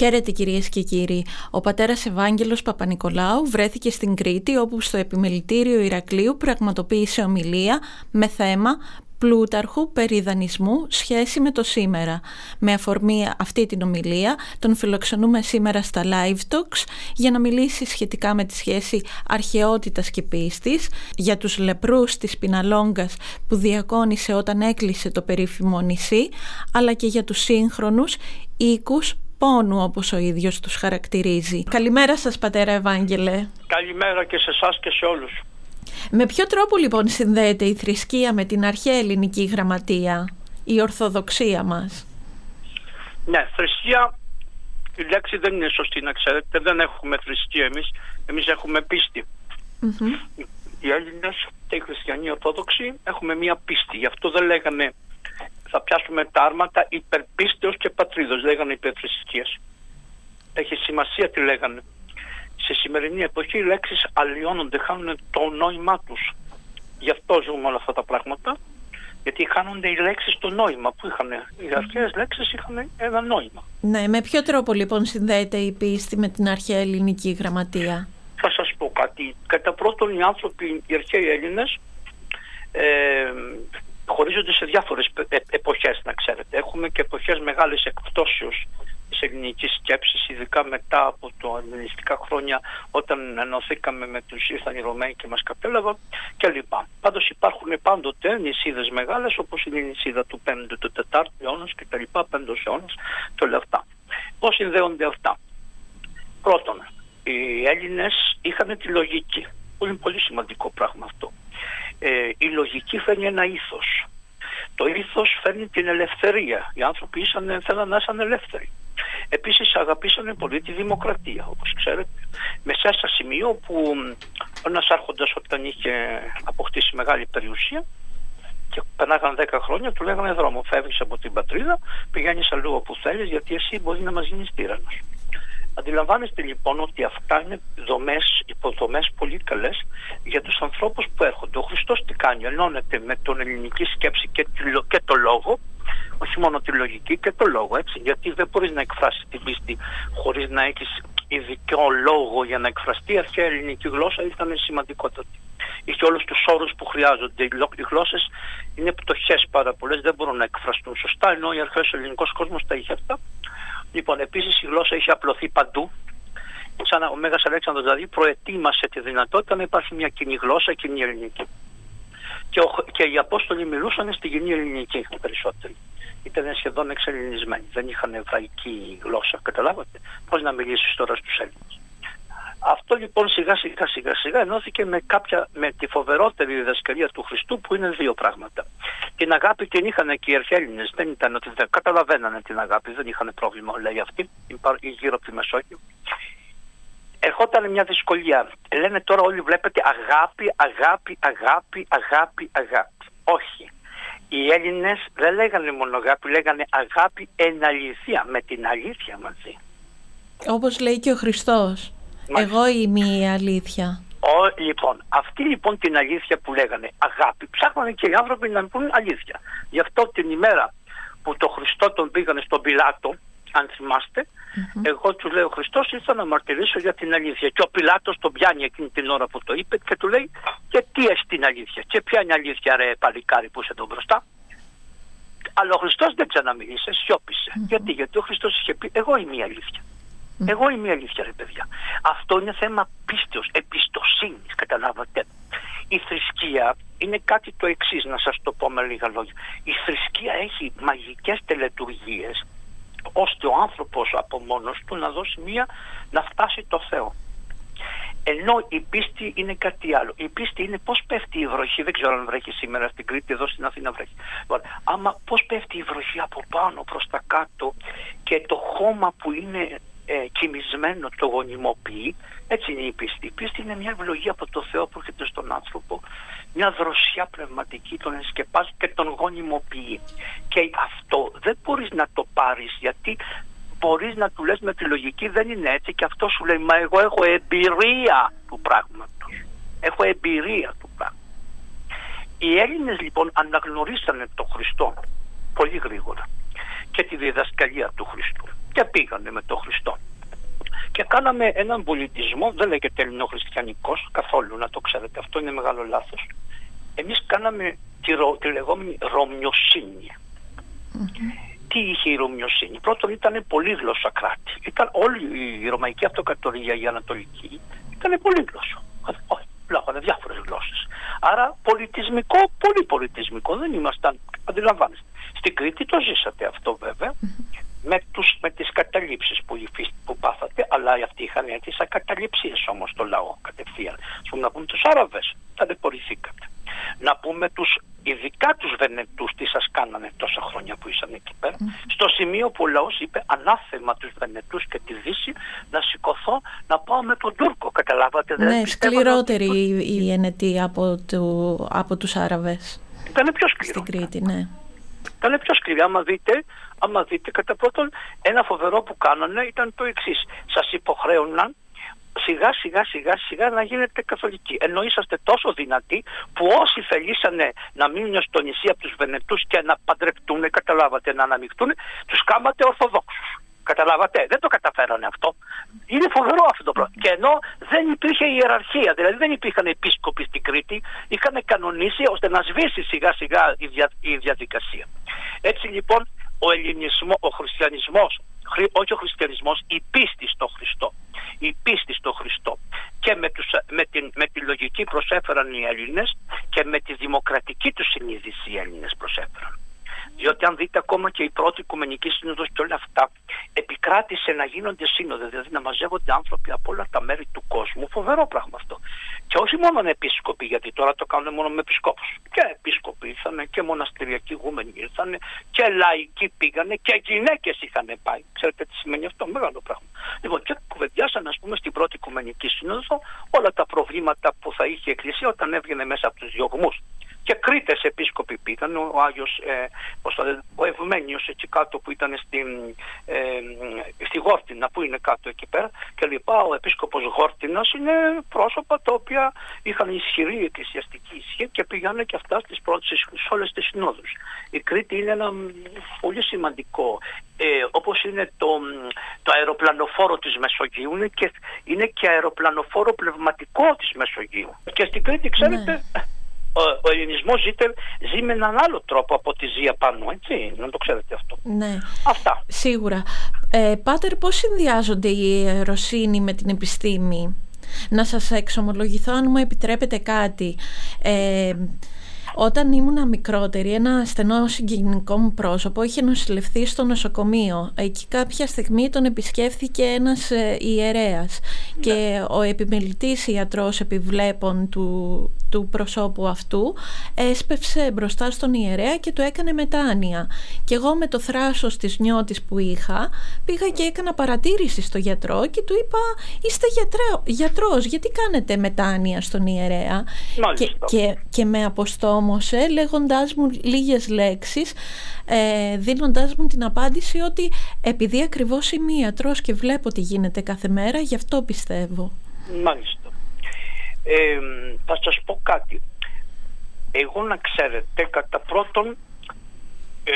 Χαίρετε κυρίες και κύριοι. Ο πατέρας Ευάγγελος Παπα-Νικολάου βρέθηκε στην Κρήτη όπου στο επιμελητήριο Ηρακλείου πραγματοποίησε ομιλία με θέμα Πλούταρχου περί δανεισμού σχέση με το σήμερα. Με αφορμή αυτή την ομιλία τον φιλοξενούμε σήμερα στα Live Talks για να μιλήσει σχετικά με τη σχέση αρχαιότητας και πίστης, για τους λεπρούς της Πιναλόγκας που διακόνησε όταν έκλεισε το περίφημο νησί, αλλά και για τους σύγχρονους οίκους πόνου όπως ο ίδιος τους χαρακτηρίζει. Καλημέρα σας πατέρα Ευάγγελε. Καλημέρα και σε εσάς και σε όλους. Με ποιο τρόπο λοιπόν συνδέεται η θρησκεία με την αρχαία ελληνική γραμματεία, η ορθοδοξία μας; Ναι, θρησκεία, η λέξη δεν είναι σωστή να ξέρετε, δεν έχουμε θρησκεία εμείς, εμείς έχουμε Οι Έλληνες και οι χριστιανοί ορθόδοξοι έχουμε μία πίστη, γι' αυτό δεν λέγανε θα πιάσουμε τα άρματα υπερπίστεως και πατρίδος, λέγανε υπερθρησκείας. Έχει σημασία τι λέγανε. Σε σημερινή εποχή οι λέξεις αλλοιώνονται, χάνουν το νόημά τους. Γι' αυτό ζούμε όλα αυτά τα πράγματα, γιατί χάνονται οι λέξεις το νόημα που είχαν. Οι αρχαίες λέξεις είχαν ένα νόημα. Ναι, με ποιο τρόπο λοιπόν συνδέεται η πίστη με την αρχαία ελληνική γραμματεία; Θα σας πω κάτι. Κατά πρώτον οι άνθρωποι, οι αρχαίοι Έλληνες, ε, χωρίζονται σε διάφορες ε, εποχές να ξέρετε. Έχουμε και εποχές μεγάλης εκπτώσεως της ελληνικής σκέψης, ειδικά μετά από το ελληνιστικά χρόνια όταν ενωθήκαμε με τους ήρθαν οι Ρωμαίοι και μας κατέλαβαν κλπ. Πάντως υπάρχουν πάντοτε νησίδες μεγάλες όπως είναι η νησίδα του 5ου, του 4ου αιώνας και τα λοιπά, 5ος αιώνας και όλα αυτά. Πώς συνδέονται αυτά; Πρώτον, οι Έλληνες είχαν τη λογική, που είναι πολύ σημαντικό πράγμα αυτό ε, η λογική φέρνει ένα ήθος. Το ήθος φέρνει την ελευθερία. Οι άνθρωποι ήσαν, θέλαν να είναι ελεύθεροι. Επίσης αγαπήσανε πολύ τη δημοκρατία, όπως ξέρετε. Με σε ένα σημείο που ένας άρχοντας όταν είχε αποκτήσει μεγάλη περιουσία και περνάγαν 10 χρόνια, του λέγανε δρόμο. Φεύγεις από την πατρίδα, πηγαίνεις αλλού όπου θέλεις, γιατί εσύ μπορεί να μας γίνεις τύρανος. Αντιλαμβάνεστε λοιπόν ότι αυτά είναι δομές, υποδομές πολύ καλές για τους ανθρώπους που έρχονται. Ο Χριστός τι κάνει, ενώνεται με τον ελληνική σκέψη και, και το λόγο, όχι μόνο τη λογική και το λόγο, έτσι, γιατί δεν μπορείς να εκφράσεις την πίστη χωρίς να έχεις ειδικό λόγο για να εκφραστεί η αρχαία ελληνική γλώσσα ήταν σημαντικότατη. Είχε όλους τους όρους που χρειάζονται. Οι γλώσσες είναι πτωχές πάρα πολλές, δεν μπορούν να εκφραστούν σωστά, ενώ ο αρχαίος ελληνικός κόσμος τα είχε αυτά Λοιπόν, επίσης η γλώσσα έχει απλωθεί παντού. Σαν ο Μέγας Αλέξανδρος δηλαδή προετοίμασε τη δυνατότητα να υπάρχει μια κοινή γλώσσα, κοινή ελληνική. Και, ο, και οι Απόστολοι μιλούσαν στην κοινή ελληνική περισσότεροι. Ήταν σχεδόν εξελληνισμένοι. Δεν είχαν εβραϊκή γλώσσα. Καταλάβατε. Πώς να μιλήσεις τώρα στους Έλληνες; Αυτό λοιπόν σιγά σιγά σιγά σιγά ενώθηκε με, κάποια, με τη φοβερότερη διδασκαλία του Χριστού που είναι δύο πράγματα. Την αγάπη την είχαν και οι Αρχαίλληνες, δεν ήταν ότι δεν καταλαβαίνανε την αγάπη, δεν είχαν πρόβλημα λέει αυτοί γύρω από τη Μεσόγειο. Ερχόταν μια δυσκολία. Λένε τώρα όλοι βλέπετε αγάπη, αγάπη, αγάπη, αγάπη, αγάπη. Όχι. Οι Έλληνες δεν λέγανε μόνο αγάπη, λέγανε αγάπη εν αλήθεια, με την αλήθεια μαζί. Όπως λέει και ο Χριστός. Εγώ είμαι η αλήθεια. Ο, λοιπόν, αυτή λοιπόν την αλήθεια που λέγανε αγάπη, ψάχνανε και οι άνθρωποι να πούν αλήθεια. Γι' αυτό την ημέρα που το Χριστό τον πήγανε στον Πιλάτο, αν θυμαστε εγώ του λέω: Χριστός ήρθα να μαρτυρήσω για την αλήθεια. Και ο Πιλάτος τον πιάνει εκείνη την ώρα που το είπε και του λέει: Και τι έχει την αλήθεια. Και ποια είναι αλήθεια, ρε παλικάρι που είσαι εδώ μπροστά; Αλλά ο Χριστός δεν ξαναμίλησε, Γιατί, γιατί ο Χριστός είχε πει: Εγώ είμαι η αλήθεια. Εγώ είμαι η αλήθεια, ρε παιδιά. Αυτό είναι θέμα πίστεως, εμπιστοσύνης, καταλάβατε. Η θρησκεία είναι κάτι το εξής, να σας το πω με λίγα λόγια. Η θρησκεία έχει μαγικές τελετουργίες ώστε ο άνθρωπος από μόνος του να δώσει μία να φτάσει το Θεό. Ενώ η πίστη είναι κάτι άλλο. Η πίστη είναι πώς πέφτει η βροχή. Δεν ξέρω αν βρέχει σήμερα στην Κρήτη, εδώ στην Αθήνα βρέχει. Λοιπόν, άμα πώς πέφτει η βροχή από πάνω προς τα κάτω και το χώμα που είναι ε, κοιμισμένο το γονιμοποιεί. Έτσι είναι η πίστη. Η πίστη είναι μια ευλογία από το Θεό που έρχεται στον άνθρωπο, μια δροσιά πνευματική, τον εσκεπάζει και τον γονιμοποιεί. Και αυτό δεν μπορείς να το πάρεις γιατί μπορείς να του λες με τη λογική δεν είναι έτσι και αυτό σου λέει μα εγώ έχω εμπειρία του πράγματος. Έχω εμπειρία του πράγματος. Οι Έλληνες λοιπόν αναγνωρίσανε τον Χριστό πολύ γρήγορα και τη διδασκαλία του Χριστού και πήγανε με τον Χριστό. Και κάναμε έναν πολιτισμό, δεν λέγεται ελληνοχριστιανικός καθόλου να το ξέρετε, αυτό είναι μεγάλο λάθος. Εμείς κάναμε τη, τη λεγόμενη ρωμιοσύνη. Τι είχε η Ρωμιοσύνη. Πρώτον ήταν πολύγλωσσα κράτη. Ήταν όλη η Ρωμαϊκή Αυτοκρατορία, η Ανατολική, ήταν πολύγλωσσο. Λέγανε διάφορες γλώσσες. Άρα πολιτισμικό, πολύ πολιτισμικό. Δεν ήμασταν, αντιλαμβάνεστε. Στην Κρήτη το ζήσατε αυτό βέβαια με, τους, με τις καταλήψεις που, που πάθατε, αλλά αυτοί είχαν έρθει σαν καταληψίες όμως το λαό κατευθείαν. Ας πούμε να πούμε τους Άραβες, ταλαιπωρηθήκατε. Να πούμε τους, ειδικά τους Βενετούς τι σας κάνανε τόσα χρόνια που ήσαν εκεί πέρα. Στο σημείο που ο λαός είπε ανάθεμα τους Βενετούς και τη Δύση να σηκωθώ να πάω με τον Τούρκο. Καταλάβατε. Ναι, σκληρότερη η ενετή από, του, από τους Άραβες. Ήταν πιο σκληρό. Στην Κρήτη, ναι. Ήταν πιο σκληρή. Άμα δείτε, άμα δείτε, κατά πρώτον, ένα φοβερό που κάνανε ήταν το εξής. Σας υποχρέωναν σιγά σιγά σιγά σιγά να γίνετε καθολικοί. Ενώ είσαστε τόσο δυνατοί που όσοι θελήσανε να μείνουν στο νησί από τους Βενετούς και να παντρευτούν, καταλάβατε, να αναμειχτούν, τους κάματε Ορθοδόξους. Καταλάβατε, δεν το καταφέρανε αυτό. Είναι φοβερό αυτό το πράγμα. Και ενώ δεν υπήρχε ιεραρχία, δηλαδή δεν υπήρχαν επίσκοποι στην Κρήτη, είχαν κανονίσει ώστε να σβήσει σιγά σιγά η, δια, η διαδικασία. Έτσι λοιπόν ο ελληνισμός, ο χριστιανισμός, όχι ο χριστιανισμός, η πίστη στο Χριστό. Η πίστη στο Χριστό. Και με, τους, με, την, με τη λογική προσέφεραν οι Έλληνες και με τη δημοκρατική τους συνείδηση οι Έλληνες προσέφεραν. Διότι αν δείτε ακόμα και η πρώτη Οικουμενική Σύνοδος και όλα αυτά επικράτησε να γίνονται σύνοδοι, δηλαδή να μαζεύονται άνθρωποι από όλα τα μέρη του κόσμου. Φοβερό πράγμα αυτό. Και όχι μόνο επίσκοποι, γιατί τώρα το κάνουν μόνο με επισκόπους. Και επίσκοποι ήρθαν και μοναστηριακοί γούμενοι ήρθαν και λαϊκοί πήγανε και γυναίκες είχαν πάει. Ξέρετε τι σημαίνει αυτό, μεγάλο πράγμα. Λοιπόν, και κουβεντιάσαν, ας πούμε, στην πρώτη Οικουμενική Σύνοδο όλα τα προβλήματα που θα είχε η Εκκλησία όταν έβγαινε μέσα από τους διωγμούς και Κρήτες επίσκοποι πήγαν, ο Άγιος, ε, ο Ευμένιος εκεί κάτω που ήταν στην, ε, στη Γόρτινα που είναι κάτω εκεί πέρα και λοιπά, ο επίσκοπος Γόρτινας είναι πρόσωπα τα οποία είχαν ισχυρή εκκλησιαστική ισχύ και πήγανε και αυτά στις πρώτες, σε όλες τις συνόδους. Η Κρήτη είναι ένα πολύ σημαντικό, ε, όπως είναι το, το αεροπλανοφόρο της Μεσογείου, είναι και, είναι και αεροπλανοφόρο πνευματικό της Μεσογείου. Και στην Κρήτη ξέρετε... Ναι ο, ο ελληνισμός ζει με έναν άλλο τρόπο από τη ζει πάνω, έτσι, να το ξέρετε αυτό. Ναι, Αυτά. Σίγουρα. Ε, Πάτερ, πώς συνδυάζονται η ιεροσύνη με την επιστήμη; Να σας εξομολογηθώ αν μου επιτρέπετε κάτι. Ε, όταν ήμουν μικρότερη, ένα στενό συγγενικό μου πρόσωπο είχε νοσηλευθεί στο νοσοκομείο. Εκεί κάποια στιγμή τον επισκέφθηκε ένας ε, ιερέας ναι. και ο επιμελητής ιατρός επιβλέπων του, του προσώπου αυτού έσπευσε μπροστά στον ιερέα και του έκανε μετάνοια. Και εγώ με το θράσος της νιώτης που είχα πήγα και έκανα παρατήρηση στο γιατρό και του είπα είστε γιατρό, γιατρός, γιατί κάνετε μετάνοια στον ιερέα; Και, και, και με αποστόμωσε λέγοντάς μου λίγες λέξεις ε, δίνοντάς μου την απάντηση ότι επειδή ακριβώς είμαι ιατρός και βλέπω τι γίνεται κάθε μέρα γι' αυτό πιστεύω. Μάλιστα ε, θα σας πω κάτι. Εγώ να ξέρετε, κατά πρώτον, ε,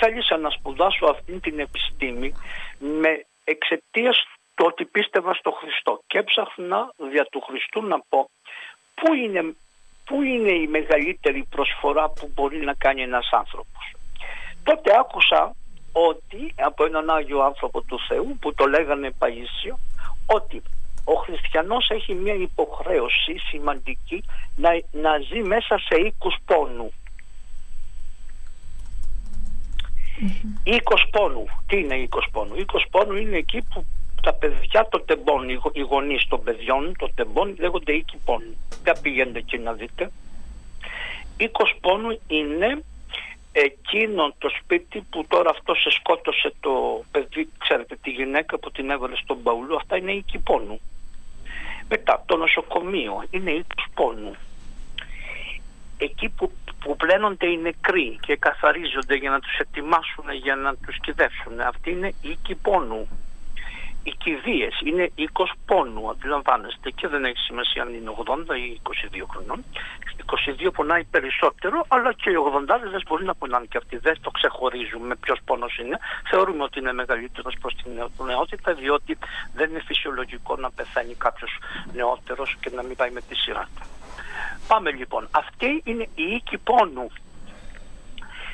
θέλησα να σπουδάσω αυτή την επιστήμη με εξαιτίας του ότι πίστευα στο Χριστό και έψαχνα δια του Χριστού να πω πού είναι, πού είναι η μεγαλύτερη προσφορά που μπορεί να κάνει ένας άνθρωπος; Τότε άκουσα ότι από έναν Άγιο άνθρωπο του Θεού που το λέγανε Παΐσιο ότι ο χριστιανός έχει μια υποχρέωση σημαντική να, να ζει μέσα σε οίκους πόνου. Mm-hmm. Οίκος πόνου. Τι είναι οίκος πόνου; Οίκος πόνου είναι εκεί που τα παιδιά των τεμπών, οι γονείς των παιδιών των τεμπών λέγονται οίκοι πόνου. Δεν πηγαίνετε εκεί να δείτε. Οίκος πόνου είναι εκείνο το σπίτι που τώρα αυτό σε σκότωσε το παιδί, ξέρετε τη γυναίκα που την έβαλε στον Παουλού, αυτά είναι οίκοι πόνου. Μετά το νοσοκομείο είναι οίκος πόνου. Εκεί που, που πλένονται οι νεκροί και καθαρίζονται για να τους ετοιμάσουν για να τους κυδεύσουν. Αυτή είναι οίκη πόνου. Οι κηδείες είναι οίκος πόνου, αντιλαμβάνεστε, και δεν έχει σημασία αν είναι 80 ή 22 χρονών. 22 πονάει περισσότερο, αλλά και οι 80 δεν μπορεί να πονάνε και αυτοί. Δεν το ξεχωρίζουμε ποιος πόνος είναι. Θεωρούμε ότι είναι μεγαλύτερος προς την νεότητα, διότι δεν είναι φυσιολογικό να πεθαίνει κάποιος νεότερος και να μην πάει με τη σειρά του. Πάμε λοιπόν. Αυτή είναι η οίκη πόνου.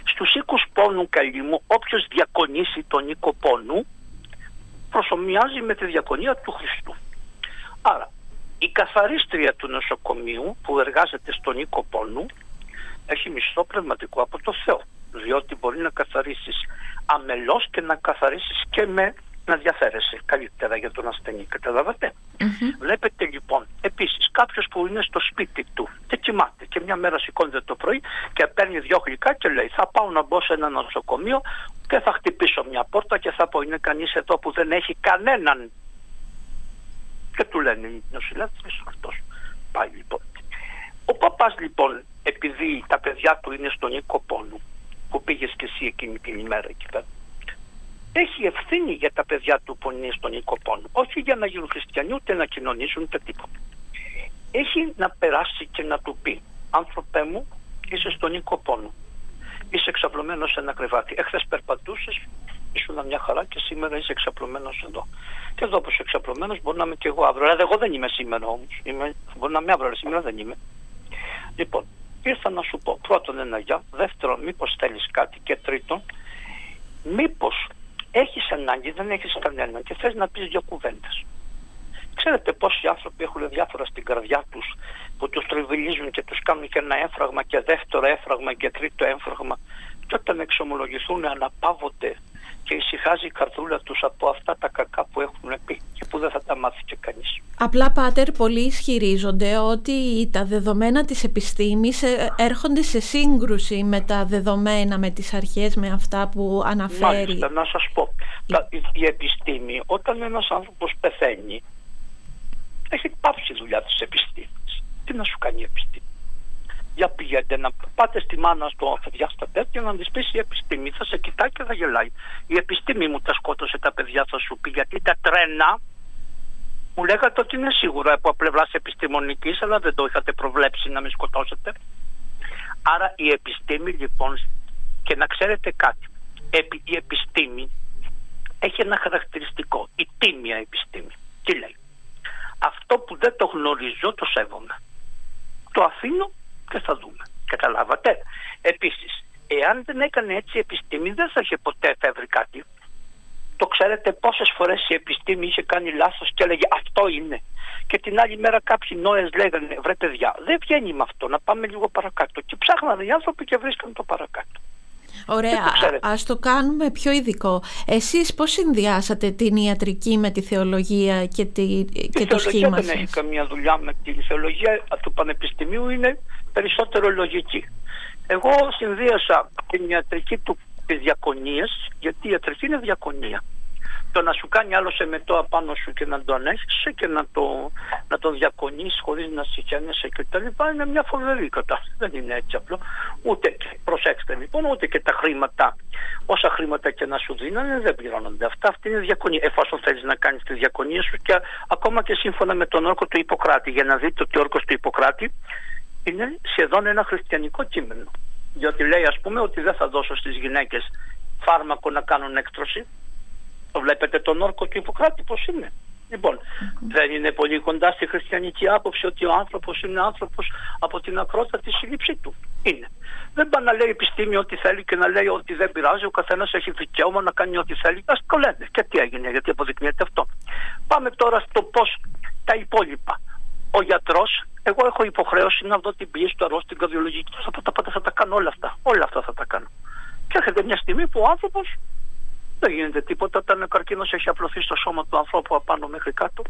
Στους οίκους πόνου καλή μου, όποιος διακονήσει τον οίκο πόνου, προσωμιάζει με τη διακονία του Χριστού. Άρα, η καθαρίστρια του νοσοκομείου που εργάζεται στον οίκο πόνου έχει μισθό πνευματικό από το Θεό. Διότι μπορεί να καθαρίσεις αμελώς και να καθαρίσεις και με να διαφέρεσαι καλύτερα για τον ασθενή. Καταλάβατε. Βλέπετε λοιπόν επίσης κάποιος που είναι στο σπίτι του και κοιμάται και μια μέρα σηκώνεται το πρωί και παίρνει δυο γλυκά και λέει θα πάω να μπω σε ένα νοσοκομείο και θα χτυπήσω μια πόρτα και θα πω είναι κανείς εδώ που δεν έχει κανέναν. Και του λένε οι νοσηλεύτες αυτός. Πάει λοιπόν. Ο παπάς λοιπόν επειδή τα παιδιά του είναι στον οίκο πόνου που πήγες και εσύ εκείνη την ημέρα εκεί πέρα έχει ευθύνη για τα παιδιά του που είναι στον οίκο πόνου. Όχι για να γίνουν χριστιανοί ούτε να κοινωνήσουν ούτε τίποτα. Έχει να περάσει και να του πει άνθρωπέ μου είσαι στον οίκο πόνου είσαι εξαπλωμένος σε ένα κρεβάτι. Εχθές περπατούσες, ήσουν μια χαρά και σήμερα είσαι εξαπλωμένος εδώ. Και εδώ που είσαι εξαπλωμένος μπορεί να είμαι και εγώ αύριο. Δηλαδή, εγώ δεν είμαι σήμερα όμως. Μπορεί να είμαι αύριο, αλλά σήμερα δεν είμαι. Λοιπόν, ήρθα να σου πω πρώτον ένα γεια, δεύτερον, μήπως θέλεις κάτι και τρίτον, μήπως έχεις ανάγκη, δεν έχεις κανέναν και θες να πεις δύο κουβέντες. Ξέρετε πόσοι άνθρωποι έχουν διάφορα στην καρδιά τους που τους τριβιλίζουν και τους κάνουν και ένα έφραγμα και δεύτερο έφραγμα και τρίτο έφραγμα. Και όταν εξομολογηθούν, αναπαύονται και ησυχάζει η καρδούλα τους από αυτά τα κακά που έχουν πει και που δεν θα τα μάθει και κανείς. Απλά, Πάτερ, πολλοί ισχυρίζονται ότι τα δεδομένα της επιστήμης ε, έρχονται σε σύγκρουση με τα δεδομένα, με τις αρχές, με αυτά που αναφέρει. Μάλιστα, να σας πω. Η, η επιστήμη, όταν ένας άνθρωπος πεθαίνει, έχει πάψει η δουλειά της επιστήμης. Τι να σου κάνει η επιστήμη; Για πηγαίνετε να πάτε στη μάνα στο παιδιά στα τέτοια να της πεις η επιστήμη. Θα σε κοιτάει και θα γελάει. Η επιστήμη μου τα σκότωσε τα παιδιά, θα σου πει γιατί τα τρένα μου λέγατε ότι είναι σίγουρα από πλευράς επιστημονικής, αλλά δεν το είχατε προβλέψει να με σκοτώσετε. Άρα η επιστήμη λοιπόν, και να ξέρετε κάτι, η επιστήμη έχει ένα χαρακτηριστικό, η τίμια επιστήμη. Τι λέει; Αυτό που δεν το γνωρίζω το σέβομαι. Το αφήνω και θα δούμε. Καταλάβατε; Επίσης, εάν δεν έκανε έτσι η επιστήμη δεν θα είχε ποτέ εφεύρει κάτι. Το ξέρετε πόσες φορές η επιστήμη είχε κάνει λάθος και έλεγε αυτό είναι. Και την άλλη μέρα κάποιοι νόες λέγανε βρε παιδιά δεν βγαίνει με αυτό να πάμε λίγο παρακάτω. Και ψάχνανε οι άνθρωποι και βρίσκαν το παρακάτω. Ωραία, ας το κάνουμε πιο ειδικό. Εσείς πώς συνδυάσατε την ιατρική με τη θεολογία και, τη, και το σχήμα σας; δεν έχει καμία δουλειά με τη θεολογία του Πανεπιστημίου, είναι περισσότερο λογική. Εγώ συνδύασα την ιατρική του τις διακονίες, γιατί η ιατρική είναι διακονία το να σου κάνει άλλο σε μετό απάνω σου και να το ανέχεσαι και να το, να το διακονείς χωρίς να συγχαίνεσαι και τα λοιπά είναι μια φοβερή κατάσταση. Δεν είναι έτσι απλό. Ούτε, προσέξτε λοιπόν, ούτε και τα χρήματα, όσα χρήματα και να σου δίνανε δεν πληρώνονται. Αυτά αυτή είναι διακονία. Εφόσον θέλεις να κάνεις τη διακονία σου και ακόμα και σύμφωνα με τον όρκο του Ιπποκράτη, για να δείτε ότι ο όρκος του Ιπποκράτη είναι σχεδόν ένα χριστιανικό κείμενο. Διότι λέει ας πούμε ότι δεν θα δώσω στις γυναίκες φάρμακο να κάνουν έκτρωση το βλέπετε τον όρκο του Ιπποκράτη πώς είναι. Λοιπόν, δεν είναι πολύ κοντά στη χριστιανική άποψη ότι ο άνθρωπος είναι άνθρωπος από την ακρότατη σύλληψή του. Είναι. Δεν πάει να λέει επιστήμη ό,τι θέλει και να λέει ότι δεν πειράζει. Ο καθένας έχει δικαίωμα να κάνει ό,τι θέλει. Α το λένε. Και τι έγινε, γιατί αποδεικνύεται αυτό. Πάμε τώρα στο πώς τα υπόλοιπα. Ο γιατρός, εγώ έχω υποχρέωση να δω την πίεση του αρρώστου, την καρδιολογική. Θα, θα, θα τα κάνω όλα αυτά. Όλα αυτά θα τα κάνω. Και έρχεται μια στιγμή που ο άνθρωπος δεν γίνεται τίποτα όταν ο καρκίνος έχει απλωθεί στο σώμα του ανθρώπου απάνω μέχρι κάτω.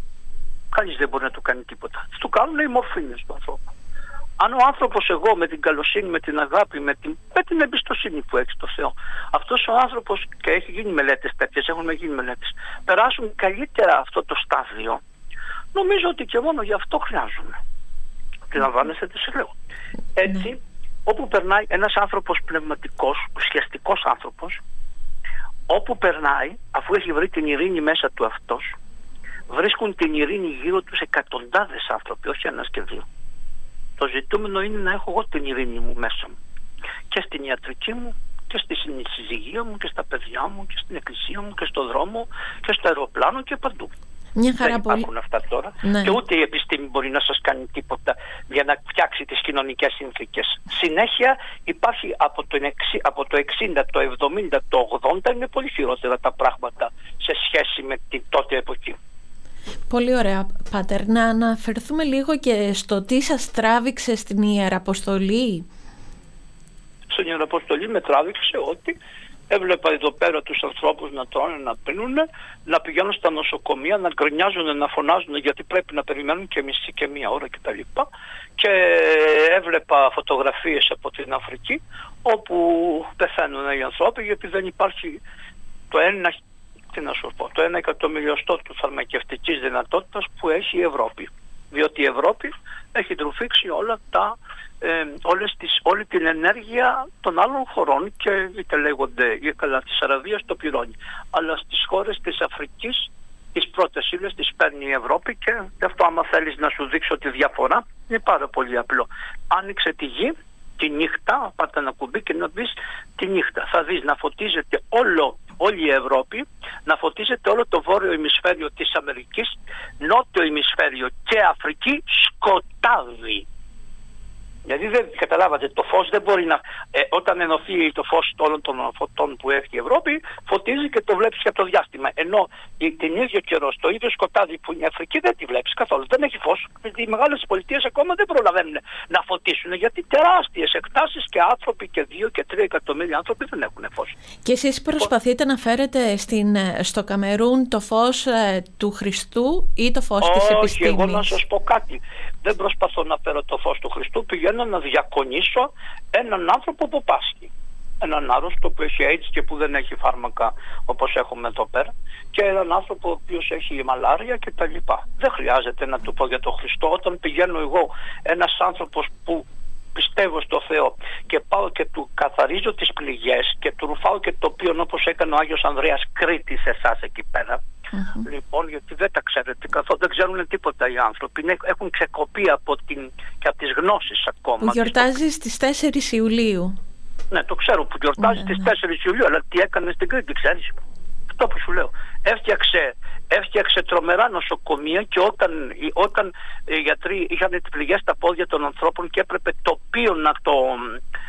Κανείς δεν μπορεί να του κάνει τίποτα. Τους κάνουν οι μορφήνες του ανθρώπου. Αν ο άνθρωπος, εγώ με την καλοσύνη, με την αγάπη, με την, με την εμπιστοσύνη που έχει στο Θεό, αυτός ο άνθρωπος και έχει γίνει μελέτες τέτοιες, έχουν γίνει μελέτες, περάσουν καλύτερα αυτό το στάδιο, νομίζω ότι και μόνο γι' αυτό χρειάζομαι. Αντιλαμβάνεστε τι σε λέω. Έτσι, όπου περνάει ένας άνθρωπος πνευματικός, ουσιαστικός άνθρωπος, όπου περνάει, αφού έχει βρει την ειρήνη μέσα του αυτός, βρίσκουν την ειρήνη γύρω τους εκατοντάδες άνθρωποι, όχι ένας και δύο. Το ζητούμενο είναι να έχω εγώ την ειρήνη μου μέσα μου. Και στην ιατρική μου και στη συζυγία μου και στα παιδιά μου και στην εκκλησία μου και στο δρόμο και στο αεροπλάνο και παντού. Μια χαρά Δεν υπάρχουν αυτά τώρα ναι. και ούτε η επιστήμη μπορεί να σας κάνει τίποτα για να φτιάξει τις κοινωνικές συνθήκες. Συνέχεια υπάρχει από το, 60, από το 60, το 70, το 80 είναι πολύ χειρότερα τα πράγματα σε σχέση με την τότε εποχή. Πολύ ωραία, Πάτερ. Να αναφερθούμε λίγο και στο τι σας τράβηξε στην Ιεραποστολή. Στην Ιεραποστολή με τράβηξε ότι έβλεπα εδώ πέρα τους ανθρώπους να τρώνε, να πίνουν, να πηγαίνουν στα νοσοκομεία, να γκρινιάζουν, να φωνάζουν γιατί πρέπει να περιμένουν και μισή και μία ώρα κτλ. Και έβλεπα φωτογραφίες από την Αφρική όπου πεθαίνουν οι άνθρωποι γιατί δεν υπάρχει το ένα τι να σου πω, το ένα εκατομμυριωστό του φαρμακευτικής δυνατότητας που έχει η Ευρώπη. Διότι η Ευρώπη έχει τρουφήξει όλα τα, ε, όλες τις, όλη την ενέργεια των άλλων χωρών και είτε λέγονται ή καλά της Αραβίας το πληρώνει. Αλλά στις χώρες της Αφρικής τις πρώτες ύλες τις παίρνει η Ευρώπη και γι' αυτό άμα θέλεις να σου δείξω τη διαφορά είναι πάρα πολύ απλό. Άνοιξε τη γη τη νύχτα, πάτε ένα κουμπί και να δεις τη νύχτα. Θα δεις να φωτίζεται όλο, όλη η Ευρώπη, να φωτίζεται όλο το βόρειο ημισφαίριο της Αμερικής, νότιο ημισφαίριο και Αφρική σκοτάδι. Γιατί δεν καταλάβατε, το φως δεν μπορεί να... Ε, όταν ενωθεί το φως όλων των φωτών που έχει η Ευρώπη, φωτίζει και το βλέπεις και από το διάστημα. Ενώ την ίδιο καιρό, στο ίδιο σκοτάδι που είναι η Αφρική δεν τη βλέπεις καθόλου. Δεν έχει φως. Οι μεγάλες πολιτείες ακόμα δεν προλαβαίνουν να φωτίσουν γιατί τεράστιες εκτάσεις και άνθρωποι και δύο και τρία εκατομμύρια άνθρωποι δεν έχουν φως. Και εσείς προσπαθείτε να φέρετε στην, στο Καμερούν το φως ε, του Χριστού ή το φως Όχι, της επιστήμης; εγώ να σας πω κάτι. Δεν προσπαθώ να φέρω το φως του Χριστού, πηγαίνω να διακονήσω έναν άνθρωπο που πάσχει. Έναν άρρωστο που έχει AIDS και που δεν έχει φάρμακα όπως έχουμε εδώ πέρα και έναν άνθρωπο ο οποίος έχει μαλάρια και τα λοιπά. Δεν χρειάζεται να του πω για τον Χριστό. Όταν πηγαίνω εγώ ένας άνθρωπος που πιστεύω στο Θεό και πάω και του καθαρίζω τις πληγές και του ρουφάω και το οποίο όπως έκανε ο Άγιος Ανδρέας Κρήτης εσάς εκεί πέρα Mm-hmm. Λοιπόν, γιατί δεν τα ξέρετε καθόλου, δεν ξέρουν τίποτα οι άνθρωποι. Έχουν ξεκοπεί από, την, και από τις γνώσεις ακόμα. Που γιορτάζει στις 4 Ιουλίου. Ναι, το ξέρω που γιορτάζει mm-hmm. στις 4 Ιουλίου, αλλά τι έκανε στην Κρήτη, ξέρεις. Αυτό που σου λέω. Έφτιαξε, έφτιαξε τρομερά νοσοκομεία και όταν, όταν οι γιατροί είχαν τις πληγές στα πόδια των ανθρώπων και έπρεπε τοπίο να, το,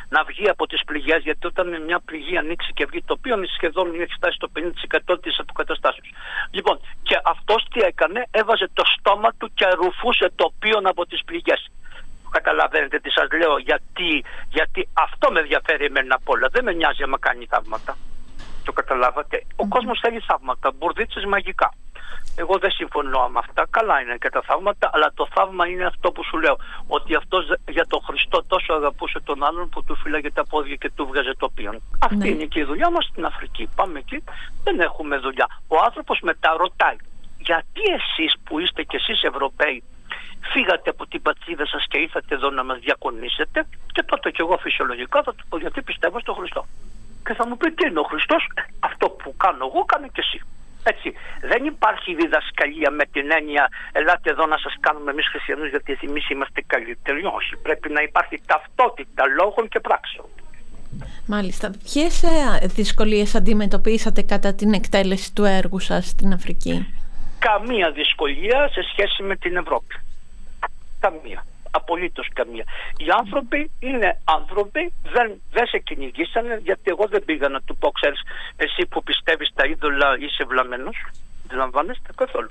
να βγει από τις πληγές γιατί όταν μια πληγή ανοίξει και βγει τοπίο σχεδόν έχει φτάσει στο 50% της αποκαταστάσεως. Λοιπόν, και αυτός τι έκανε, έβαζε το στόμα του και ρουφούσε τοπίον από τις πληγές. Καταλαβαίνετε τι σας λέω, γιατί, γιατί αυτό με ενδιαφέρει εμένα απ' όλα. Δεν με νοιάζει άμα κάνει θαύματα. Το καταλάβατε. Ο κόσμος θέλει θαύματα, μπουρδίτσες μαγικά. Εγώ δεν συμφωνώ με αυτά. Καλά είναι και τα θαύματα, αλλά το θαύμα είναι αυτό που σου λέω. Ότι αυτός για τον Χριστό τόσο αγαπούσε τον άλλον που του φύλαγε τα πόδια και του βγάζε το πίον. Αυτή ναι. είναι και η δουλειά μας στην Αφρική. Πάμε εκεί, δεν έχουμε δουλειά. Ο άνθρωπος μετά ρωτάει, γιατί εσείς που είστε κι εσείς Ευρωπαίοι φύγατε από την πατσίδα σας και ήρθατε εδώ να μας διακονήσετε; Και τότε κι εγώ φυσιολογικά θα του πω γιατί πιστεύω στον Χριστό; Και θα μου πει τι είναι ο Χριστός, αυτό που κάνω εγώ κάνει και εσύ. Έτσι. Δεν υπάρχει διδασκαλία με την έννοια ελάτε εδώ να σας κάνουμε εμείς χριστιανούς γιατί εμείς είμαστε καλύτεροι. Όχι. Πρέπει να υπάρχει ταυτότητα λόγων και πράξεων. Μάλιστα. Ποιες ε, δυσκολίες αντιμετωπίσατε κατά την εκτέλεση του έργου σας στην Αφρική; Καμία δυσκολία σε σχέση με την Ευρώπη. Καμία απολύτως καμία. Οι άνθρωποι είναι άνθρωποι, δεν, δεν σε κυνηγήσανε γιατί εγώ δεν πήγα να του πω ξέρεις εσύ που πιστεύεις τα είδωλα είσαι βλαμμένος. Αντιλαμβάνεστε καθόλου.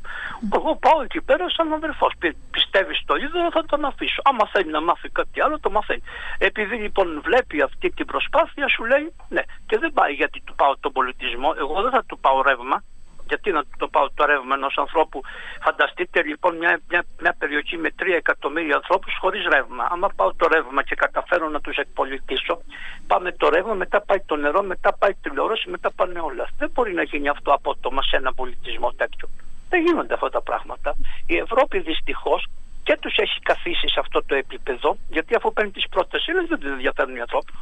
Εγώ πάω εκεί πέρα σαν αδερφός. Πιστεύεις στο είδωλο, θα τον αφήσω. Άμα θέλει να μάθει κάτι άλλο, το μαθαίνει. Επειδή λοιπόν βλέπει αυτή την προσπάθεια, σου λέει ναι. Και δεν πάει γιατί του πάω τον πολιτισμό. Εγώ δεν θα του πάω ρεύμα γιατί να το πάω το ρεύμα ενός ανθρώπου. Φανταστείτε λοιπόν μια, μια, μια περιοχή με 3 εκατομμύρια ανθρώπους χωρίς ρεύμα. Άμα πάω το ρεύμα και καταφέρω να τους εκπολιτήσω, πάμε το ρεύμα, μετά πάει το νερό, μετά πάει η τηλεόραση, μετά πάνε όλα. Δεν μπορεί να γίνει αυτό απότομα σε ένα πολιτισμό τέτοιο. Δεν γίνονται αυτά τα πράγματα. Η Ευρώπη δυστυχώς και τους έχει καθίσει σε αυτό το επίπεδο, γιατί αφού παίρνει τις πρώτες ύλες δεν τους ενδιαφέρουν οι άνθρωποι.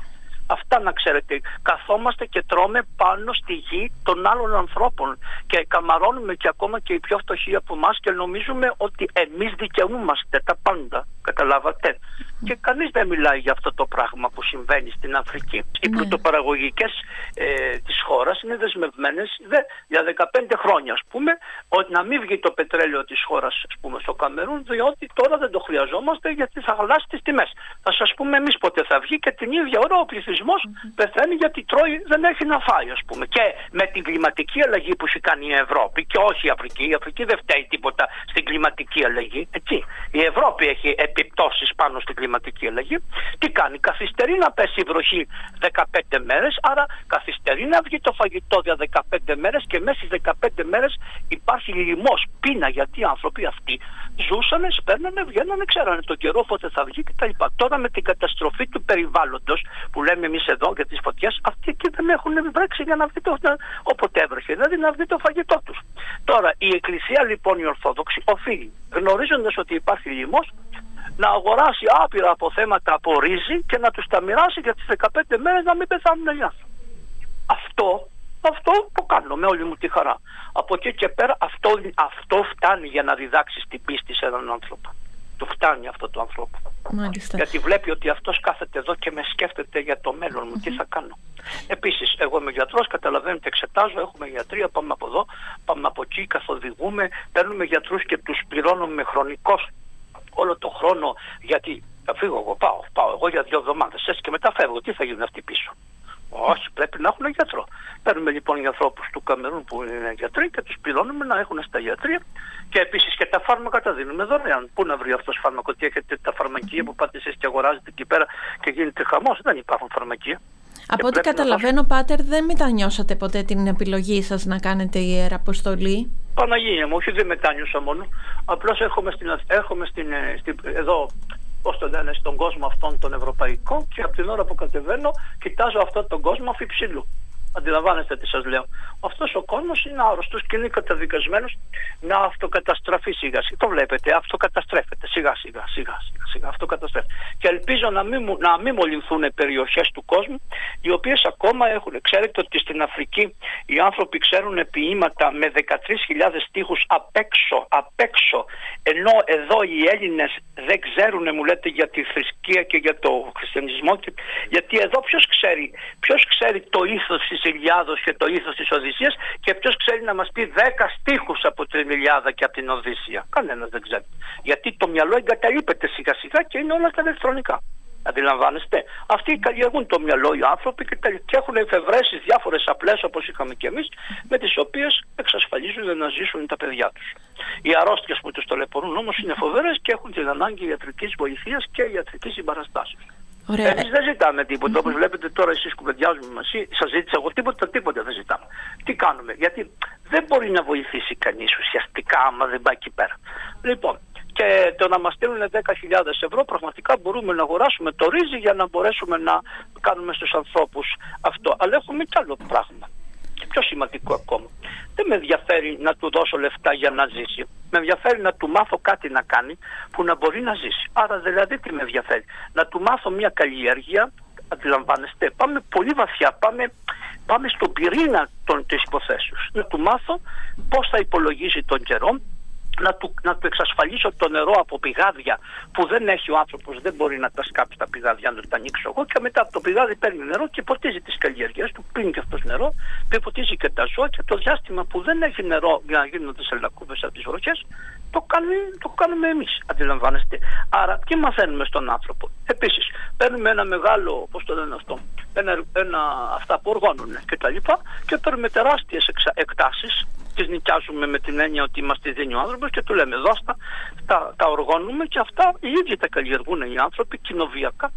Αυτά να ξέρετε. Καθόμαστε και τρώμε πάνω στη γη των άλλων ανθρώπων και καμαρώνουμε και ακόμα και οι πιο φτωχοί από εμάς και νομίζουμε ότι εμείς δικαιούμαστε τα πάντα. Καταλάβατε; Και κανείς δεν μιλάει για αυτό το πράγμα που συμβαίνει στην Αφρική. Οι ναι. πλουτοπαραγωγικές ε, της χώρας είναι δεσμευμένες δε, για 15 χρόνια ας πούμε ότι να μην βγει το πετρέλαιο της χώρας ας πούμε, στο Καμερούν διότι τώρα δεν το χρειαζόμαστε γιατί θα χαλάσει τις τιμές. Θα σας πούμε εμείς πότε θα βγει και την ίδια ώρα ο πληθυσμό πεθαίνει γιατί τρώει δεν έχει να φάει ας πούμε. Και με την κλιματική αλλαγή που έχει κάνει η Ευρώπη και όχι η Αφρική. Η Αφρική δεν φταίει τίποτα στην κλιματική αλλαγή. Έτσι. Η Ευρώπη έχει επιπτώσεις πάνω στην κλιματική αλλαγή. Τι κάνει, καθυστερεί να πέσει η βροχή 15 μέρες, άρα καθυστερεί να βγει το φαγητό για 15 μέρες και μέσα στις 15 μέρες υπάρχει λοιμός, πείνα γιατί οι άνθρωποι αυτοί ζούσανε, σπέρνανε, βγαίνανε, ξέρανε τον καιρό πότε θα βγει κτλ. Τώρα με την καταστροφή του περιβάλλοντος που λέμε εμείς εδώ για τις φωτιές, αυτοί εκεί δεν έχουν βρέξει για να βγει το, όποτε έβρεχε, δηλαδή να βγει το φαγητό τους. Τώρα η Εκκλησία λοιπόν η Ορθόδοξη οφείλει γνωρίζοντας ότι υπάρχει λοιμός να αγοράσει άπειρα αποθέματα από ρύζι και να τους τα μοιράσει για τις 15 μέρες να μην πεθάνουν οι άνθρωποι. Αυτό, αυτό το κάνω με όλη μου τη χαρά. Από εκεί και πέρα αυτό, αυτό φτάνει για να διδάξεις την πίστη σε έναν άνθρωπο. Του φτάνει αυτό το άνθρωπο. Μάλιστα. Γιατί βλέπει ότι αυτός κάθεται εδώ και με σκέφτεται για το μέλλον μου, τι θα κάνω. Επίσης, εγώ είμαι γιατρός, καταλαβαίνετε, εξετάζω, έχουμε γιατρία, πάμε από εδώ, πάμε από εκεί, καθοδηγούμε, παίρνουμε γιατρούς και τους πληρώνουμε χρονικώς όλο το χρόνο γιατί θα φύγω εγώ, πάω, πάω εγώ για δύο εβδομάδες έτσι και μετά φεύγω, τι θα γίνουν αυτοί πίσω. Όχι, πρέπει να έχουν γιατρό. Παίρνουμε λοιπόν για ανθρώπους του Καμερούν που είναι γιατροί και τους πληρώνουμε να έχουν στα γιατρία και επίσης και τα φάρμακα τα δίνουμε δωρεάν. Πού να βρει αυτός φάρμακο, τι έχετε τα φαρμακεία που πάτε εσείς και αγοράζετε εκεί πέρα και γίνεται χαμός. Δεν υπάρχουν φαρμακεία. Από ό,τι καταλαβαίνω, να... Πάτερ, δεν μετανιώσατε ποτέ την επιλογή σας να κάνετε ιεραποστολή; Παναγία μου, όχι δεν μετάνιωσα μόνο. Απλώς έρχομαι, στην, έρχομαι στην, ε, στην, εδώ πώς το λένε, στον κόσμο αυτόν τον ευρωπαϊκό και από την ώρα που κατεβαίνω κοιτάζω αυτόν τον κόσμο αφιψηλού. Αντιλαμβάνεστε τι σας λέω. Αυτός ο κόσμος είναι άρρωστος και είναι καταδικασμένος να αυτοκαταστραφεί σιγά σιγά. Το βλέπετε, αυτοκαταστρέφεται σιγά σιγά, σιγά σιγά, σιγά αυτοκαταστρέφεται. Και ελπίζω να μην, να μην μολυνθούν περιοχές του κόσμου, οι οποίες ακόμα έχουν. Ξέρετε ότι στην Αφρική οι άνθρωποι ξέρουν ποίηματα με 13.000 στίχους απ' έξω, απ' έξω, ενώ εδώ οι Έλληνες δεν ξέρουν, μου λέτε, για τη θρησκεία και για το χριστιανισμό. Γιατί εδώ ποιος ξέρει, ποιος ξέρει το ήθος της Ιλιάδος και το ήθος της Οδυσσίας και ποιος ξέρει να μας πει δέκα στίχους από την Ιλιάδα και από την Οδύσσια. Κανένας δεν ξέρει. Γιατί το μυαλό εγκαταλείπεται σιγά σιγά και είναι όλα στα ηλεκτρονικά. Αντιλαμβάνεστε. Αυτοί καλλιεργούν το μυαλό οι άνθρωποι και, και έχουν εφευρέσει διάφορες απλές όπως είχαμε και εμείς, με τις οποίες εξασφαλίζουν να ζήσουν τα παιδιά τους. Οι αρρώστιες που τους ταλαιπωρούν όμως είναι φοβερές και έχουν την ανάγκη ιατρικής βοηθείας και ιατρικής συμπαραστάσεως. Εμείς δεν ζητάμε τίποτα. Όπως βλέπετε τώρα, εσείς κουβεντιάζουμε μαζί, σας ζήτησα εγώ τίποτα, τίποτα δεν ζητάμε. Τι κάνουμε, Γιατί δεν μπορεί να βοηθήσει κανείς ουσιαστικά άμα δεν πάει εκεί πέρα. Λοιπόν, και το να μας στείλουν 10.000 ευρώ, πραγματικά μπορούμε να αγοράσουμε το ρύζι για να μπορέσουμε να κάνουμε στους ανθρώπους αυτό. Αλλά έχουμε κι άλλο πράγμα. Και πιο σημαντικό ακόμα. Δεν με ενδιαφέρει να του δώσω λεφτά για να ζήσει. Με ενδιαφέρει να του μάθω κάτι να κάνει που να μπορεί να ζήσει. Άρα δηλαδή τι με ενδιαφέρει. Να του μάθω μια καλλιέργεια, αντιλαμβάνεστε, πάμε πολύ βαθιά, πάμε, πάμε στον πυρήνα των, της υποθέσεως. Να του μάθω πώς θα υπολογίζει τον καιρό, να του, να του εξασφαλίσω το νερό από πηγάδια που δεν έχει ο άνθρωπος, δεν μπορεί να τα σκάψει τα πηγάδια, να τα ανοίξω εγώ. Και μετά από το πηγάδι παίρνει νερό και ποτίζει τις καλλιέργειες του, πίνει και αυτός νερό, και ποτίζει και τα ζώα. Και το διάστημα που δεν έχει νερό για να γίνονται σε λακκούβε από τις βροχές, το κάνουμε, το κάνουμε εμείς. Αντιλαμβάνεστε. Άρα, τι μαθαίνουμε στον άνθρωπο; Επίσης, παίρνουμε ένα μεγάλο, πώς το λένε αυτό, ένα, ένα, αυτά που οργώνουν και τα λοιπά και παίρνουμε τεράστιες εκτάσεις τις νοικιάζουμε με την έννοια ότι είμαστε δίνει ο άνθρωπος και του λέμε δώστα, τα, τα οργώνουμε και αυτά οι ίδιοι τα καλλιεργούν οι άνθρωποι κοινοβιακά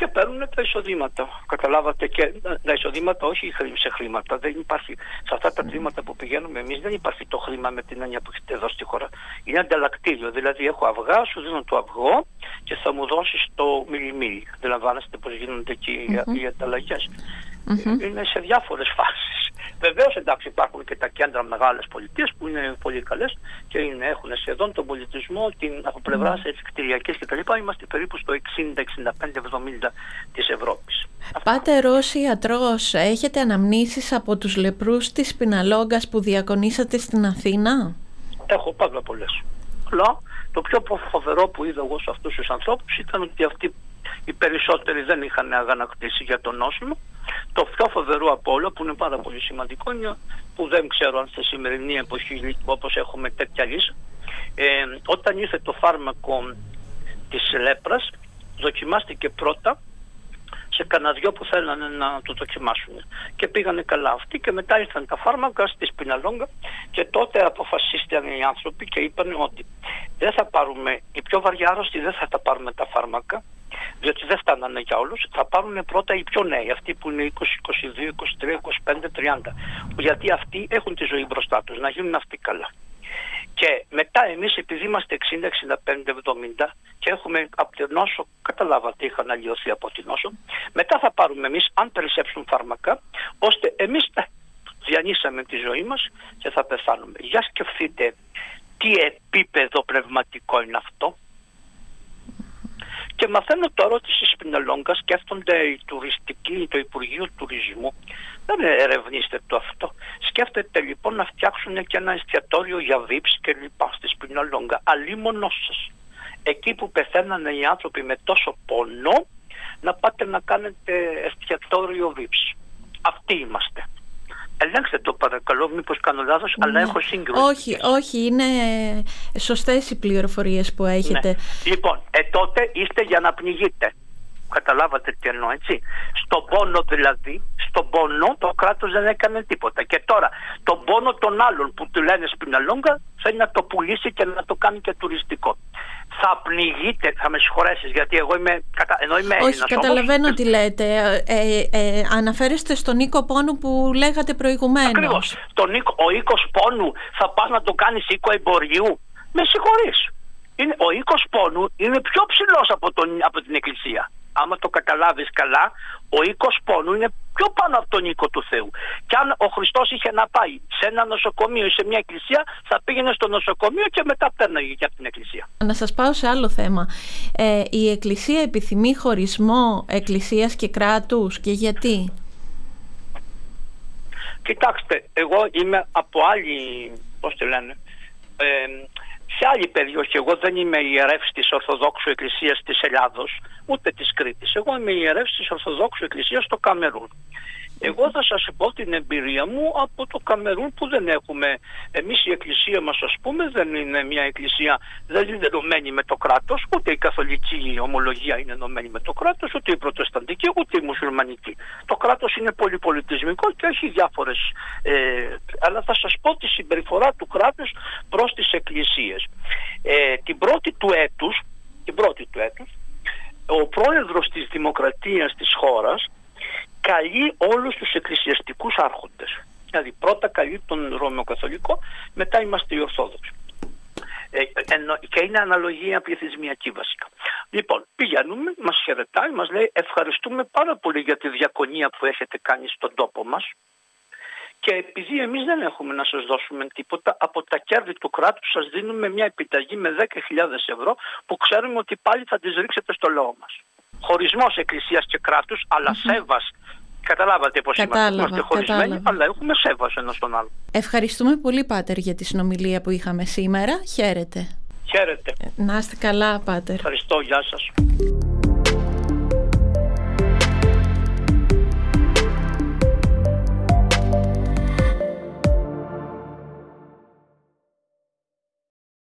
και παίρνουν τα εισοδήματα. Καταλάβατε και τα εισοδήματα όχι σε χρήματα. Δεν υπάρχει, σε αυτά τα χρήματα που πηγαίνουμε εμείς δεν υπάρχει το χρήμα με την έννοια που έχετε εδώ στη χώρα. Είναι ανταλλακτήριο. Δηλαδή έχω αυγά, σου δίνω το αυγό και θα μου δώσεις το μιλιμίλι. Αντιλαμβάνεστε πώς γίνονται εκεί mm-hmm. οι ανταλλαγές. Mm-hmm. Είναι σε διάφορες φάσεις. Βεβαίως εντάξει υπάρχουν και τα κέντρα μεγάλες πολιτείες που είναι πολύ καλές και είναι, έχουν σχεδόν τον πολιτισμό την, από πλευράς mm. κτηριακή κτλ. Είμαστε περίπου στο 60, 65, 70 της Ευρώπης. Πάτε Ρώση ιατρό, έχετε αναμνήσεις από τους λεπρούς της Πιναλόγκας που διακονήσατε στην Αθήνα; Έχω πάρα πολλές. Αλλά το πιο φοβερό που είδα εγώ σε αυτούς τους ανθρώπους ήταν ότι αυτοί οι περισσότεροι δεν είχαν αγανακτήσει για τον νόσημα. Το πιο φοβερό από όλα που είναι πάρα πολύ σημαντικό είναι που δεν ξέρω αν στη σημερινή εποχή όπως έχουμε τέτοια λύση ε, όταν ήρθε το φάρμακο της λέπρας δοκιμάστηκε πρώτα σε κανένα δυο που θέλανε να το δοκιμάσουν. Και πήγανε καλά αυτοί και μετά ήρθαν τα φάρμακα στη Σπιναλόγκα και τότε αποφασίστηκαν οι άνθρωποι και είπαν ότι δεν θα πάρουμε, οι πιο βαριά άρρωστοι δεν θα τα πάρουμε τα φάρμακα διότι δεν φτάνανε για όλους, θα πάρουν πρώτα οι πιο νέοι, αυτοί που είναι 20, 22, 23, 25, 30, γιατί αυτοί έχουν τη ζωή μπροστά τους, να γίνουν αυτοί καλά. Και μετά εμείς επειδή είμαστε 60, 65, 70 και έχουμε από την νόσο, καταλάβατε είχαν αλλοιωθεί από την νόσο, μετά θα πάρουμε εμείς αν περισσέψουν φάρμακα, ώστε εμείς ε, διανύσαμε τη ζωή μας και θα πεθάνουμε. Για σκεφτείτε τι επίπεδο πνευματικό είναι αυτό. Και μαθαίνω τώρα ότι στη Σπινελόγκα σκέφτονται οι τουριστικοί, το Υπουργείο Τουρισμού. Δεν ερευνήστε το αυτό. Σκέφτεται λοιπόν να φτιάξουν και ένα εστιατόριο για βίψ και λοιπά στη Σπινελόγκα. Αλλήμωνο σας. Εκεί που πεθαίνανε οι άνθρωποι με τόσο πόνο, να πάτε να κάνετε εστιατόριο βίψ. Αυτοί είμαστε. Ελέγξτε το παρακαλώ, μήπως κάνω λάθος, αλλά ναι. έχω σύγκρουση. Όχι, όχι, είναι σωστές οι πληροφορίες που έχετε. Ναι. Λοιπόν, ε, τότε είστε για να πνιγείτε. Καταλάβατε τι εννοώ, έτσι. Στον πόνο δηλαδή, στον πόνο το κράτος δεν έκανε τίποτα. Και τώρα, τον πόνο των άλλων που του λένε σπιναλόγκα, θέλει να το πουλήσει και να το κάνει και τουριστικό θα πνιγείτε, θα με συγχωρέσεις, γιατί εγώ είμαι, ενώ είμαι Όχι, καταλαβαίνω όμως, τι λέτε. Ε, ε, αναφέρεστε στον Νίκο Πόνου που λέγατε προηγουμένως. Ακριβώς. ο οίκο Πόνου θα πας να το κάνεις οίκο εμπορίου. Με συγχωρείς. Είναι, ο οίκος Πόνου είναι πιο ψηλός από, τον, από την Εκκλησία άμα το καταλάβεις καλά, ο οίκος πόνου είναι πιο πάνω από τον οίκο του Θεού. Και αν ο Χριστός είχε να πάει σε ένα νοσοκομείο ή σε μια εκκλησία, θα πήγαινε στο νοσοκομείο και μετά πέρναγε και από την εκκλησία. Να σας πάω σε άλλο θέμα. Ε, η εκκλησία επιθυμεί χωρισμό εκκλησίας και κράτους και γιατί; Κοιτάξτε, εγώ είμαι από άλλη, πώς τη λένε, ε, σε άλλη περιοχή. Εγώ δεν είμαι ιερεύς της Ορθοδόξου Εκκλησίας της Ελλάδος, ούτε της Κρήτης. Εγώ είμαι ιερεύς της Ορθοδόξου Εκκλησίας στο Καμερούν. Εγώ θα σας πω την εμπειρία μου από το Καμερούν που δεν έχουμε. Εμείς η εκκλησία μας ας πούμε δεν είναι μια εκκλησία, δεν είναι ενωμένη με το κράτος, ούτε η καθολική ομολογία είναι ενωμένη με το κράτος, ούτε η προτεσταντική, ούτε η μουσουλμανική. Το κράτος είναι πολυπολιτισμικό και έχει διάφορες, ε, αλλά θα σας πω τη συμπεριφορά του κράτους προς τις εκκλησίες. Ε, την πρώτη του έτους, την πρώτη του έτους, ο πρόεδρος της δημοκρατίας της χώρας καλεί όλους τους εκκλησιαστικούς άρχοντες. Δηλαδή πρώτα καλεί τον Ρωμαιοκαθολικό, μετά είμαστε οι Ορθόδοξοι. Ε, και είναι αναλογία πληθυσμιακή βασικά. Λοιπόν, πηγαίνουμε, μας χαιρετάει, μας λέει ευχαριστούμε πάρα πολύ για τη διακονία που έχετε κάνει στον τόπο μας και επειδή εμείς δεν έχουμε να σας δώσουμε τίποτα, από τα κέρδη του κράτους σας δίνουμε μια επιταγή με 10.000 ευρώ που ξέρουμε ότι πάλι θα τις ρίξετε στο λαό μας. Χωρισμός εκκλησίας και κράτους, αλλά mm-hmm. σέβας Καταλάβατε πώς είμαστε. Είμαστε χωρισμένοι, αλλά έχουμε σέβαση ένας στον άλλο. Ευχαριστούμε πολύ, Πάτερ, για τη συνομιλία που είχαμε σήμερα. Χαίρετε. Χαίρετε. Να είστε καλά, Πάτερ. Ευχαριστώ. Γεια σας.